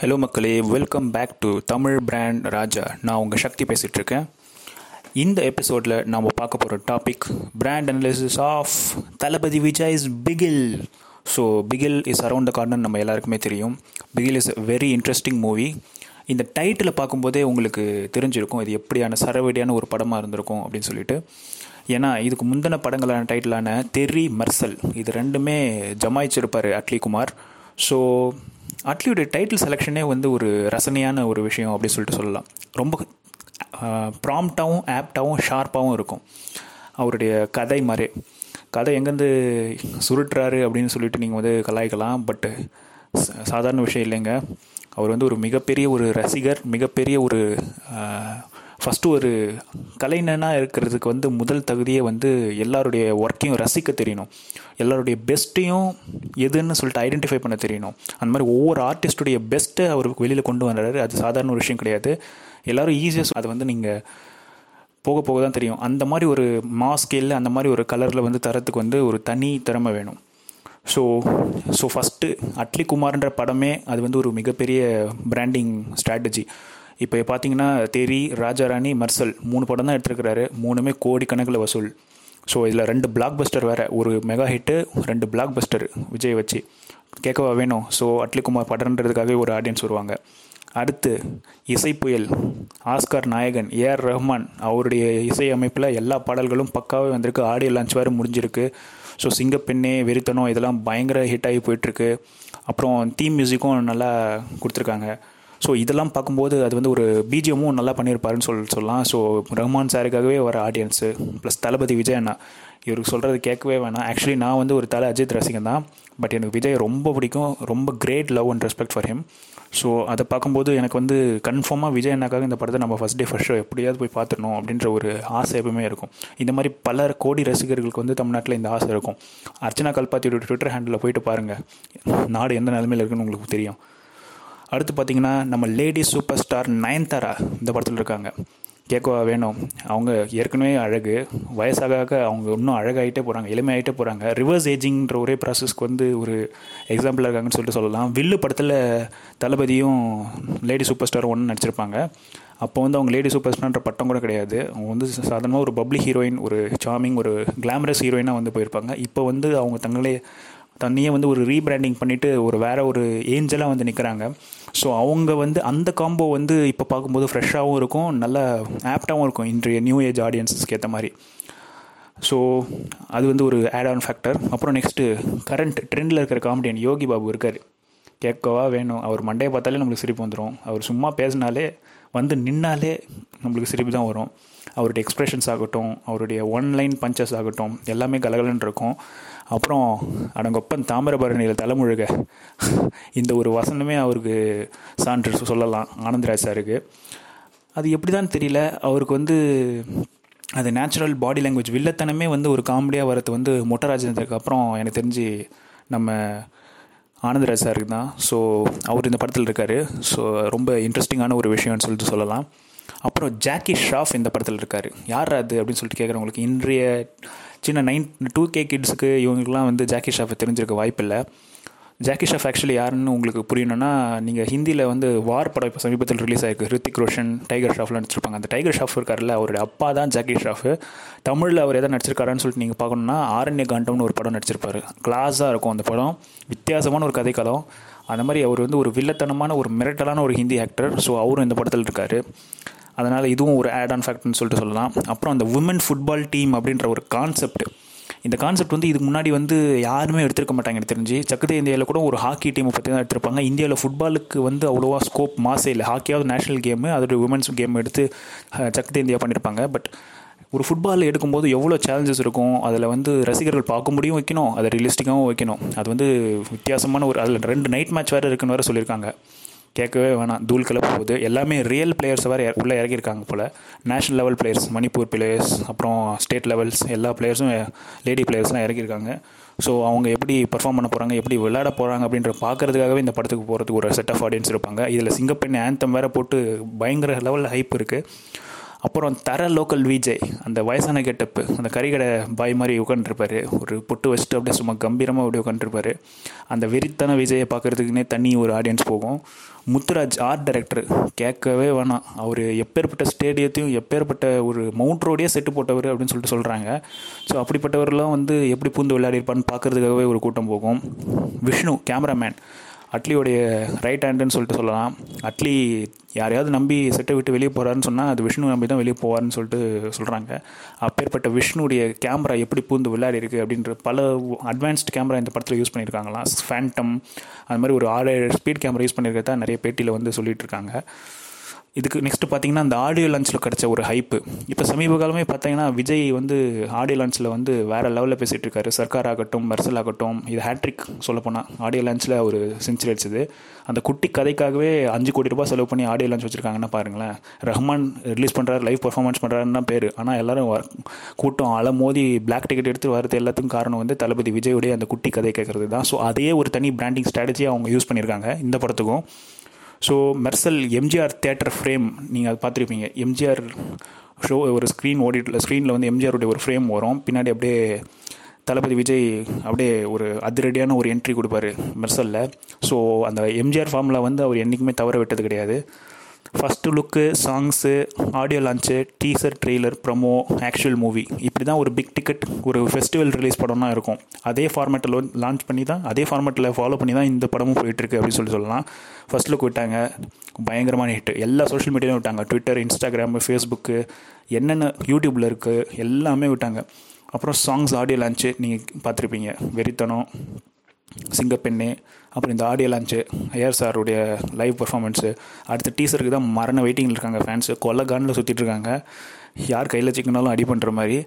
Hello மக்களே. Welcome back to Tamil brand Raja நான் உங்கள் சக்தி பேசிகிட்ருக்கேன் இந்த எபிசோடில் நாம் பார்க்க போகிற topic brand analysis of Thalapathy Vijay is Bigil so Bigil is around the corner நம்ம எல்லாருக்குமே தெரியும். Bigil is very interesting movie இந்த டைட்டில் பார்க்கும்போதே உங்களுக்கு தெரிஞ்சிருக்கும் இது எப்படியான சரவடியான ஒரு படமாக இருந்திருக்கும் அப்படின்னு சொல்லிட்டு. ஏன்னா இதுக்கு முந்தின படங்களான டைட்டிலான தெரி மர்சல் இது ரெண்டுமே ஜமாய்ச்சிருப்பார் அட்லி குமார் ஸோ அட்லியோடைய டைட்டில் செலெக்ஷனே வந்து ஒரு ரசனையான ஒரு விஷயம் அப்படின்னு சொல்லிட்டு சொல்லலாம். ரொம்ப ப்ராம்ப்டாகவும் ஆப்டாகவும் ஷார்ப்பாகவும் இருக்கும். அவருடைய கதை மாதிரி. கதை எங்கேருந்து சுருட்டுறாரு அப்படின்னு சொல்லிட்டு நீங்கள் வந்து கலாய்க்கலாம். பட்டு சாதாரண விஷயம் இல்லைங்க. அவர் வந்து ஒரு மிகப்பெரிய ஒரு ரசிகர் மிகப்பெரிய ஒரு ஃபஸ்ட்டு ஒரு கலைஞனாக இருக்கிறதுக்கு வந்து முதல் தகுதியே வந்து எல்லாருடைய ஒர்க்கையும் ரசிக்க தெரியணும். எல்லாருடைய பெஸ்ட்டையும் எதுன்னு சொல்லிட்டு ஐடென்டிஃபை பண்ண தெரியணும். அந்த மாதிரி ஒவ்வொரு ஆர்டிஸ்ட்டுடைய பெஸ்ட்டை அவருக்கு வெளியில் கொண்டு வர்றாரு. அது சாதாரண ஒரு விஷயம் கிடையாது. எல்லோரும் ஈஸியாக அதை வந்து நீங்கள் போக போக தான் தெரியும். அந்த மாதிரி ஒரு மாஸ்கேலில் அந்த மாதிரி ஒரு கலரில் வந்து தரத்துக்கு வந்து ஒரு தனி திறமை வேணும். ஸோ ஸோ ஃபஸ்ட்டு அட்லி குமார்ன்ற படமே அது வந்து ஒரு மிகப்பெரிய பிராண்டிங் ஸ்ட்ராட்டஜி இப்போ பார்த்தீங்கன்னா தேரி ராஜாராணி மர்சல் மூணு படம் தான் எடுத்துருக்கிறாரு. மூணுமே கோடிக்கணக்கில் வசூல். ஸோ இதில் ரெண்டு பிளாக் பஸ்டர் வேறு. ஒரு மெகா ஹிட்டு ரெண்டு பிளாக் பஸ்டர் விஜய் வச்சு. கேட்கவா வேணும். ஸோ அட்லிகுமார் படன்றதுக்காகவே ஒரு ஆடியன்ஸ் வருவாங்க. அடுத்து இசை புயல். ஆஸ்கார் நாயகன் ஏஆர் ரஹ்மான் அவருடைய இசை அமைப்பில் எல்லா பாடல்களும் பக்காவே வந்திருக்கு. ஆடியோ லான்ச் வேறு முடிஞ்சிருக்கு. ஸோ சிங்கப்பெண்ணே வெறித்தனம் இதெல்லாம் பயங்கர ஹிட் ஆகி போயிட்டுருக்கு. அப்புறம் தீம் மியூசிக்கும் நல்லா கொடுத்துருக்காங்க. ஸோ இதெல்லாம் பார்க்கும்போது அது வந்து ஒரு பிஜிஎம்மும் நல்லா பண்ணியிருப்பாருன்னு சொல் சொல்லலாம். ஸோ ரஹ்மான் சாருக்காகவே வர ஆடியன்ஸு ப்ளஸ் தளபதி விஜய் அண்ணா. இவருக்கு சொல்கிறது கேட்கவே வேணாம். ஆக்சுவலி நான் வந்து ஒரு தலை அஜித் ரசிகன் தான். பட் எனக்கு விஜய் ரொம்ப பிடிக்கும். ரொம்ப great love and respect for him so அதை பார்க்கும்போது எனக்கு வந்து கன்ஃபார்மாக விஜய் அண்ணாக்காக இந்த படத்தை நம்ம ஃபஸ்ட் டே ஃபஸ்ட் ஷோ எப்படியாவது போய் பார்த்துடணும் அப்படின்ற ஒரு ஆசை எப்பவுமே இருக்கும். இந்த மாதிரி பல கோடி ரசிகர்களுக்கு வந்து தமிழ்நாட்டில் இந்த ஆசை இருக்கும். அர்ச்சனா கல்பாத்தியோட ட்விட்டர் ஹேண்டில் போயிட்டு பாருங்கள் நாடு எந்த நிலமையில் இருக்குன்னு உங்களுக்கு தெரியும். அடுத்து பார்த்தீங்கன்னா நம்ம லேடி சூப்பர் ஸ்டார் நயன்தாரா இந்த படத்தில் இருக்காங்க. கேட்கவா வேணும். அவங்க ஏற்கனவே அழகு. வயசாக அவங்க இன்னும் அழகாகிட்டே போகிறாங்க எளிமையாகிட்டே போகிறாங்க ரிவர்ஸ் ஏஜிங்ன்ற ஒரே ப்ராசஸ்க்கு வந்து ஒரு எக்ஸாம்பிளாக இருக்காங்கன்னு சொல்லிட்டு சொல்லலாம். வில்லு படத்தில் தளபதியும் லேடி சூப்பர் ஸ்டார் ஒன்று நடிச்சிருப்பாங்க. அப்போ வந்து அவங்க லேடி சூப்பர் ஸ்டார்ன்ற பட்டம் கூட கிடையாது. அவங்க வந்து சாதாரணமாக ஒரு பப்ளிக் ஹீரோயின் ஒரு சாமிங் ஒரு கிளாமரஸ் ஹீரோயினாக வந்து போயிருப்பாங்க. இப்போ வந்து அவங்க தங்களே தன்னையே வந்து ஒரு ரீபிராண்டிங் பண்ணிவிட்டு ஒரு வேறு ஒரு ஏஞ்சலாக வந்து நிற்கிறாங்க ஸோ அவங்க வந்து அந்த காம்போ வந்து இப்போ பார்க்கும்போது ஃப்ரெஷ்ஷாகவும் இருக்கும் நல்ல ஆப்டாகவும் இருக்கும் இன்றைய நியூ ஏஜ் ஆடியன்ஸஸ்க்கு ஏற்ற மாதிரி. ஸோ அது வந்து ஒரு ஆட் ஆன் ஃபேக்டர் அப்புறம் நெக்ஸ்ட்டு கரண்ட் ட்ரெண்டில் இருக்கிற காமெடியன் யோகி பாபு இருக்கார். கேட்கவா வேணும். அவர் மண்டையை பார்த்தாலே நம்மளுக்கு சிரிப்பு வந்துடும் அவர் சும்மா பேசினாலே வந்து நின்னாலே நம்மளுக்கு சிரிப்பு தான் வரும். அவருடைய எக்ஸ்ப்ரெஷன்ஸ் ஆகட்டும் அவருடைய ஒன் லைன் பஞ்சஸ் ஆகட்டும் எல்லாமே கலகலன்னு இருக்கும். அப்புறம் அடங்கொப்பன் தாமிரபரணியில் தலைமுழுக. இந்த ஒரு வசனமே அவருக்கு சான்று சொல்லலாம் ஆனந்த்ராஜ் சாருக்கு. அது எப்படி தான் தெரியல அவருக்கு வந்து அது நேச்சுரல் பாடி லாங்குவேஜ் வில்லத்தனமே வந்து ஒரு காமெடியாக வரது வந்து மொட்டராஜனுக்கு அப்புறம் எனக்கு தெரிஞ்சு நம்ம ஆனந்தராஜ் சாருக்கு தான். ஸோ அவர் இந்த படத்தில் இருக்கார். ஸோ ரொம்ப இன்ட்ரெஸ்டிங்கான ஒரு விஷயம்னு சொல்லிட்டு சொல்லலாம். அப்புறம் ஜாக்கி ஷாஃப் இந்த படத்தில் இருக்கார். யார் அது அப்படின்னு சொல்லிட்டு கேட்குறவங்களுக்கு இன்றைய சின்ன நைன் டூ கே கிட்ஸுக்கு இவங்களுக்குலாம் வந்து ஜாக்கி ஷாஃபை தெரிஞ்சிருக்க வாய்ப்பில்லை ஜாக்கி ஷாஃப் ஆக்சுவலி யாருன்னு உங்களுக்கு புரியணும்னா நீங்கள் ஹிந்தியில் வந்து வார் படம் இப்போ சமீபத்தில் ரிலீஸ் ஆயிருக்கு. ஹிருத்திக் ரோஷன் டைகர் ஷாஃப்லாம் நடிச்சிருப்பாங்க. அந்த டைகர் ஷாஃப் இருக்கார்ல அவருடைய அப்பா தான் ஜாக்கி ஷாஃப் தமிழில் அவர் எதாவது நடிச்சிருக்காரான்னு சொல்லிட்டு நீங்கள் பார்க்கணுன்னா ஆரண்ய காண்டம்னு ஒரு படம் நடிச்சிருப்பாரு. கிளாஸாக இருக்கும் அந்த படம். வித்தியாசமான ஒரு கதைக்களம். அந்த மாதிரி அவர் வந்து ஒரு வில்லத்தனமான ஒரு மிரட்டலான ஒரு ஹிந்தி ஆக்டர் ஸோ அவரும் இந்த படத்தில் இருக்கார். அதனால் இதுவும் ஒரு ஆட் ஆன் ஃபேக்ட்னு சொல்லிட்டு சொல்லலாம். அப்புறம் அந்த உமன் ஃபுட்பால் டீம் அப்படின்ற ஒரு கான்செப்ட் இந்த கான்செப்ட் வந்து இதுக்கு முன்னாடி வந்து யாருமே எடுத்திருக்க மாட்டாங்க எனக்கு தெரிஞ்சு. சக்கத்தை இந்தியாவில் கூட ஒரு ஹாக்கி டீமை பற்றி தான் எடுத்திருப்பாங்க. இந்தியாவில் ஃபுட்பாலுக்கு வந்து அவ்வளோவா ஸ்கோப் மாசே இல்லை. ஹாக்கியாவது நேஷனல் கேமு அதோட உமன்ஸ் கேம் எடுத்து சக்கத்தை இந்தியா பண்ணியிருப்பாங்க பட் ஒரு ஃபுட்பால் எடுக்கும்போது எவ்வளோ சேலஞ்சஸ் இருக்கும் அதில் வந்து ரசிகர்கள் பார்க்க முடியும் வைக்கணும் அதை ரியலிஸ்டிக்காகவும் வைக்கணும். அது வந்து வித்தியாசமான ஒரு அதில் ரெண்டு நைட் மேட்ச் வேறு இருக்குன்னு வேறு சொல்லியிருக்காங்க. கேட்கவே வேணாம். தூள் கிளப்ப போகுது எல்லாமே ரியல் பிளேயர்ஸ் வேறு உள்ளே இறக்கியிருக்காங்க போல். National level players Manipur players அப்புறம் ஸ்டேட் லெவல்ஸ் எல்லா பிளேயர்ஸும் லேடி பிளேயர்ஸ்லாம் இறக்கியிருக்காங்க ஸோ அவங்க எப்படி பர்ஃபார்ம் பண்ண போகிறாங்க எப்படி விளையாட போகிறாங்க அப்படின்ற பார்க்குறதுக்காகவே இந்த படத்துக்கு போகிறதுக்கு ஒரு செட் ஆஃப் ஆடியன்ஸ் இருப்பாங்க. இதில் சிங்கப்பெண் ஆந்தம் வேறு போட்டு பயங்கர லெவலில் ஹைப் இருக்குது அப்புறம் தர லோக்கல் விஜய் அந்த வயசான கெட்டப்பு அந்த கறிக்கடை பாய் மாதிரி உட்காந்துருப்பாரு ஒரு பொட்டு வச்சுட்டு அப்படியே சும்மா கம்பீரமாக அப்படியே உட்காந்துருப்பாரு அந்த வெறித்தன விஜயை பார்க்குறதுக்குனே தனி ஒரு ஆடியன்ஸ் போகும். முத்துராஜ் ஆர்ட் டைரக்டர் கேட்கவே வேணாம். அவர் எப்பேற்பட்ட ஸ்டேடியத்தையும் எப்பேற்பட்ட ஒரு மவுண்ட் ரோடே செட்டு போட்டவர் அப்படின்னு சொல்லிட்டு சொல்கிறாங்க ஸோ அப்படிப்பட்டவரெலாம் வந்து எப்படி பூந்து விளையாடிருப்பான்னு பார்க்குறதுக்காகவே ஒரு கூட்டம் போகும். விஷ்ணு கேமராமேன் அட்லியோடைய ரைட் ஹேண்டுன்னு சொல்லிட்டு சொல்லலாம். அட்லி யாரையாவது நம்பி செட்டை விட்டு வெளியே போகிறாருன்னு சொன்னால் அது விஷ்ணு நம்பி தான் வெளியே போவார்னு சொல்லிட்டு சொல்கிறாங்க அப்பேற்பட்ட விஷ்ணுடைய கேமரா எப்படி பூந்து விளையாடி இருக்குது அப்படின்ற பல அட்வான்ஸ்டு கேமரா இந்த படத்தில் யூஸ் பண்ணியிருக்காங்களாம். ஃபேண்டம் அது மாதிரி ஒரு ஆறு ஸ்பீட் கேமரா யூஸ் பண்ணியிருக்கதான் நிறைய பேட்டியில் வந்து சொல்லிகிட்டு இருக்காங்க. இதுக்கு நெக்ஸ்ட்டு பார்த்தீங்கன்னா அந்த ஆடியோ லான்ச்சில் கிடச்ச ஒரு ஹைப்பு இப்போ சமீப காலமே பார்த்தீங்கன்னா விஜய் வந்து ஆடியோ லான்ச்சில் வந்து வேறு லெவலில் பேசிகிட்டு இருக்காரு. சர்க்கார் ஆகட்டும் மெர்சல் ஆகட்டும் இது ஹேட்ரிக் சொல்லப்போனால் ஆடியோ லான்ச்சில் ஒரு செஞ்சுரி அடிச்சது. அந்த குட்டி கதைக்காகவே அஞ்சு கோடி ரூபாய் செலவு பண்ணி ஆடியோ லான்ச் வச்சுருக்காங்கன்னா பாருங்களேன். ரஹ்மான் ரிலீஸ் பண்ணுறாரு லைவ் பர்ஃபார்மன்ஸ் பண்ணுறாருன்னு தான் பேர். ஆனால் எல்லோரும் கூட்டம் அலை மோதி பிளாக் டிக்கெட் எடுத்து வரது எல்லாத்துக்கும் காரணம் வந்து தளபதி விஜயுடைய அந்த குட்டி கதை கேட்குறது தான் ஸோ அதே ஒரு தனி பிராண்டிங் ஸ்ட்ராட்டஜி அவங்க யூஸ் பண்ணியிருக்காங்க இந்த படத்துக்கும். So Mersal MGR theatre frame நீங்கள் அதை பார்த்துருப்பீங்க. எம்ஜிஆர் ஷோ ஒரு ஸ்க்ரீன் ஓடிட்டு ஸ்க்ரீனில் வந்து எம்ஜிஆருடைய ஒரு ஃப்ரேம் வரும். பின்னாடி அப்படியே தளபதி விஜய் அப்படியே ஒரு அதிரடியான ஒரு என்ட்ரி கொடுப்பாரு மெர்சலில் ஸோ அந்த எம்ஜிஆர் ஃபார்மில் வந்து அவர் என்றைக்குமே தவற விட்டது கிடையாது. First look songs audio launch teaser trailer promo actual movie இப்படி தான் ஒரு பிக் டிக்கெட் ஒரு ஃபெஸ்டிவல் ரிலீஸ் படம்னா இருக்கும். அதே ஃபார்மேட்டில் லான்ச் பண்ணி தான் அதே ஃபார்மேட்டில் ஃபாலோ பண்ணி தான் இந்த படமும் போயிட்டுருக்கு அப்படின்னு சொல்லி சொல்லலாம். ஃபஸ்ட் லுக் விட்டாங்க பயங்கரமான ஹிட் எல்லா சோஷியல் மீடியாவும் விட்டாங்க. ட்விட்டர் இன்ஸ்டாகிராமு ஃபேஸ்புக்கு என்னென்ன யூடியூப்பில் இருக்குது எல்லாமே விட்டாங்க. அப்புறம் சாங்ஸ் ஆடியோ லான்ச்சு நீங்கள் பார்த்துருப்பீங்க. வெறித்தனம் சிங்கப்பெண்ணே அப்புறம் இந்த ஆடியோ லான்ச்சு ஏஆர் சாருடைய லைவ் பர்ஃபார்மன்ஸு அடுத்த டீசருக்கு தான் மரண வெயிட்டிங்கில் இருக்காங்க ஃபேன்ஸு கொல்ல கானில் சுற்றிட்டுருக்காங்க யார் கையில் சிக்கனாலும் அடி பண்ணுற மாதிரி.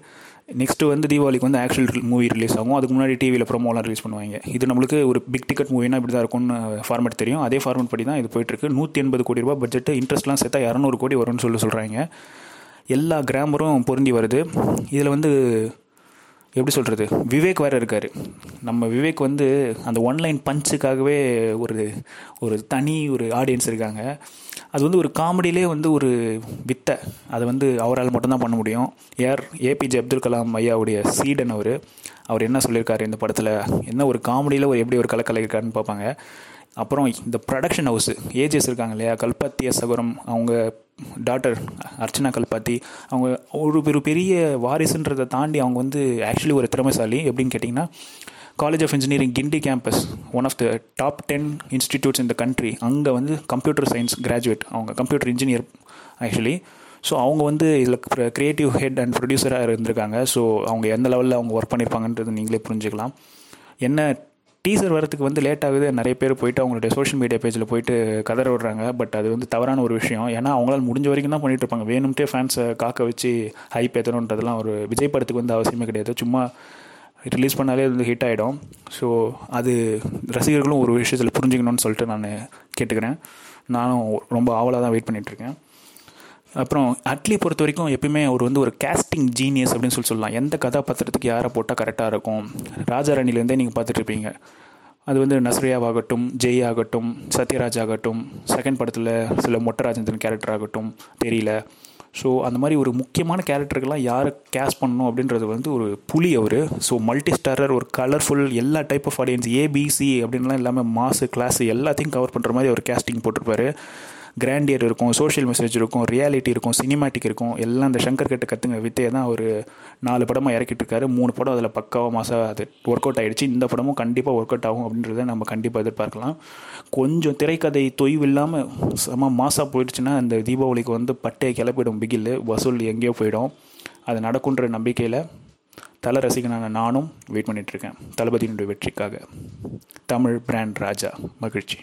நெக்ஸ்ட்டு வந்து தீபாவளிக்கு வந்து ஆக்சுவல் மூவி ரிலீஸ் ஆகும். அதுக்கு முன்னாடி டிவியில் ப்ரோமோலாம் ரிலீஸ் பண்ணுவாங்க. இது நம்மளுக்கு ஒரு பிக் டிக்கெட் மூவினா இப்படி தான் இருக்கும்னு ஃபார்மேட் தெரியும். அதே ஃபார்மேட் படி தான் இது போயிட்டுருக்கு. நூற்றி எண்பது கோடி ரூபா பட்ஜெட்டு இன்ட்ரெஸ்ட்லாம் சேர்த்தா இரநூறு கோடி வரும்னு சொல்லி சொல்கிறாங்க எல்லா கிராமரும் பொருந்தி வருது. இதில் வந்து எப்படி சொல்கிறது விவேக் வேறு இருக்கார். நம்ம விவேக் வந்து அந்த ஒன்லைன் பஞ்சுக்காகவே ஒரு ஒரு தனி ஒரு ஆடியன்ஸ் இருக்காங்க. அது வந்து ஒரு காமெடியிலே வந்து ஒரு வித்தை. அதை வந்து அவரால் மட்டும்தான் பண்ண முடியும். ஏஆர் ஏபிஜே அப்துல் கலாம் ஐயாவுடைய சீடன் அவர். அவர் என்ன சொல்லியிருக்காரு இந்த படத்தில்? என்ன ஒரு காமெடியில் ஒரு எப்படி ஒரு கலக்கலை இருக்காருன்னு பார்ப்பாங்க. அப்புறம் இந்த ப்ரொடக்ஷன் ஹவுஸு ஏஜிஎஸ் இருக்காங்க இல்லையா? கல்பத்திய சகுரம் அவங்க டாட்டர் அர்ச்சனா கல்பாத்தி அவங்க ஒரு ஒரு பெரிய வாரிசுன்றதை தாண்டி அவங்க வந்து ஆக்சுவலி ஒரு திறமைசாலி. எப்படின்னு கேட்டிங்கன்னா college of engineering Guindy campus one of the top ten institutes இந்த கண்ட்ரி அங்கே வந்து கம்ப்யூட்டர் சயின்ஸ் கிராஜுவேட் அவங்க கம்ப்யூட்டர் இன்ஜினியர் ஆக்சுவலி ஸோ அவங்க வந்து இதில் க்ரியேட்டிவ் ஹெட் அண்ட் ப்ரொடியூசராக இருந்திருக்காங்க. ஸோ அவங்க எந்த லெவலில் அவங்க ஒர்க் பண்ணியிருப்பாங்கன்றது நீங்களே புரிஞ்சுக்கலாம். என்ன டீசர் வரதுக்கு வந்து லேட் ஆகுது. நிறைய பேர் போயிட்டு அவங்களுடைய சோஷியல் மீடியா பேஜில் போயிட்டு கதற விடுறாங்க. பட் அது வந்து தவறான ஒரு விஷயம். ஏன்னா அவங்களால முடிஞ்ச வரைக்கும் தான் பண்ணிட்டு இருப்பாங்க. வேணும்ட்டே ஃபேன்ஸை காக்க வச்சு ஹைப் ஏற்றணுன்றதுலாம் ஒரு விஜய் படத்துக்கு வந்து அவசியமே கிடையாது. சும்மா ரிலீஸ் பண்ணாலே வந்து ஹிட் ஆகிடும் ஸோ அது ரசிகர்களும் ஒரு விஷயத்தில் புரிஞ்சுக்கணும்னு சொல்லிட்டு நான் கேட்டுக்கிறேன். நானும் ரொம்ப ஆவலாக தான் வெயிட் பண்ணிகிட்ருக்கேன் அப்புறம் அட்லி பொறுத்த வரைக்கும் எப்பயுமே அவர் வந்து ஒரு கேஸ்டிங் ஜீனியஸ் அப்படின்னு சொல்லி சொல்லலாம். எந்த கதாபாத்திரத்துக்கு யாரை போட்டால் கரெக்டாக இருக்கும்? ராஜாராணிலேருந்தே நீங்கள் பார்த்துட்டு இருப்பீங்க அது வந்து நஸ்ரியாவாகட்டும் ஜெய் ஆகட்டும் சத்யராஜ் ஆகட்டும் செகண்ட் படத்தில் சில மொட்டராஜந்திரன் கேரக்டர் ஆகட்டும் தெரியல. ஸோ அந்த மாதிரி ஒரு முக்கியமான கேரக்டருக்கெல்லாம் யாரை கேஸ்ட் பண்ணணும் அப்படின்றது வந்து ஒரு புலி அவர். ஸோ மல்டி ஸ்டாரர் ஒரு கலர்ஃபுல் எல்லா டைப் ஆஃப் ஆடியன்ஸ் ஏபிசி அப்படின்லாம் இல்லாமல் மாசு கிளாஸ் எல்லாத்தையும் கவர் பண்ணுற மாதிரி அவர் கேஸ்டிங் போட்டிருப்பாரு. கிராண்டியர் இருக்கும் சோஷியல் மெசேஜ் இருக்கும் ரியாலிட்டி இருக்கும் சினிமாட்டிக் இருக்கும். எல்லாம் அந்த சங்கர் கிட்ட கற்றுங்க வித்தையை தான் ஒரு நாலு படமாக இறக்கிட்டு இருக்காரு. மூணு படம் அதில் பக்காவாக மாதம் அது ஒர்க் அவுட் ஆகிடுச்சு இந்த படமும் கண்டிப்பாக ஒர்க் அவுட் ஆகும் அப்படின்றத நம்ம கண்டிப்பாக எதிர்பார்க்கலாம். கொஞ்சம் திரைக்கதை தொய்வு இல்லாமல் செம மாசாக போயிடுச்சுன்னா அந்த தீபாவளிக்கு வந்து பட்டையை கிளப்பிடும் பிகில். வசூல் எங்கேயோ போயிடும். அது நடக்குன்ற நம்பிக்கையில் தல ரசிகனான நானும் வெயிட் பண்ணிகிட்ருக்கேன் தளபதியினுடைய வெற்றிக்காக. தமிழ் பிராண்ட் ராஜா மகிழ்ச்சி.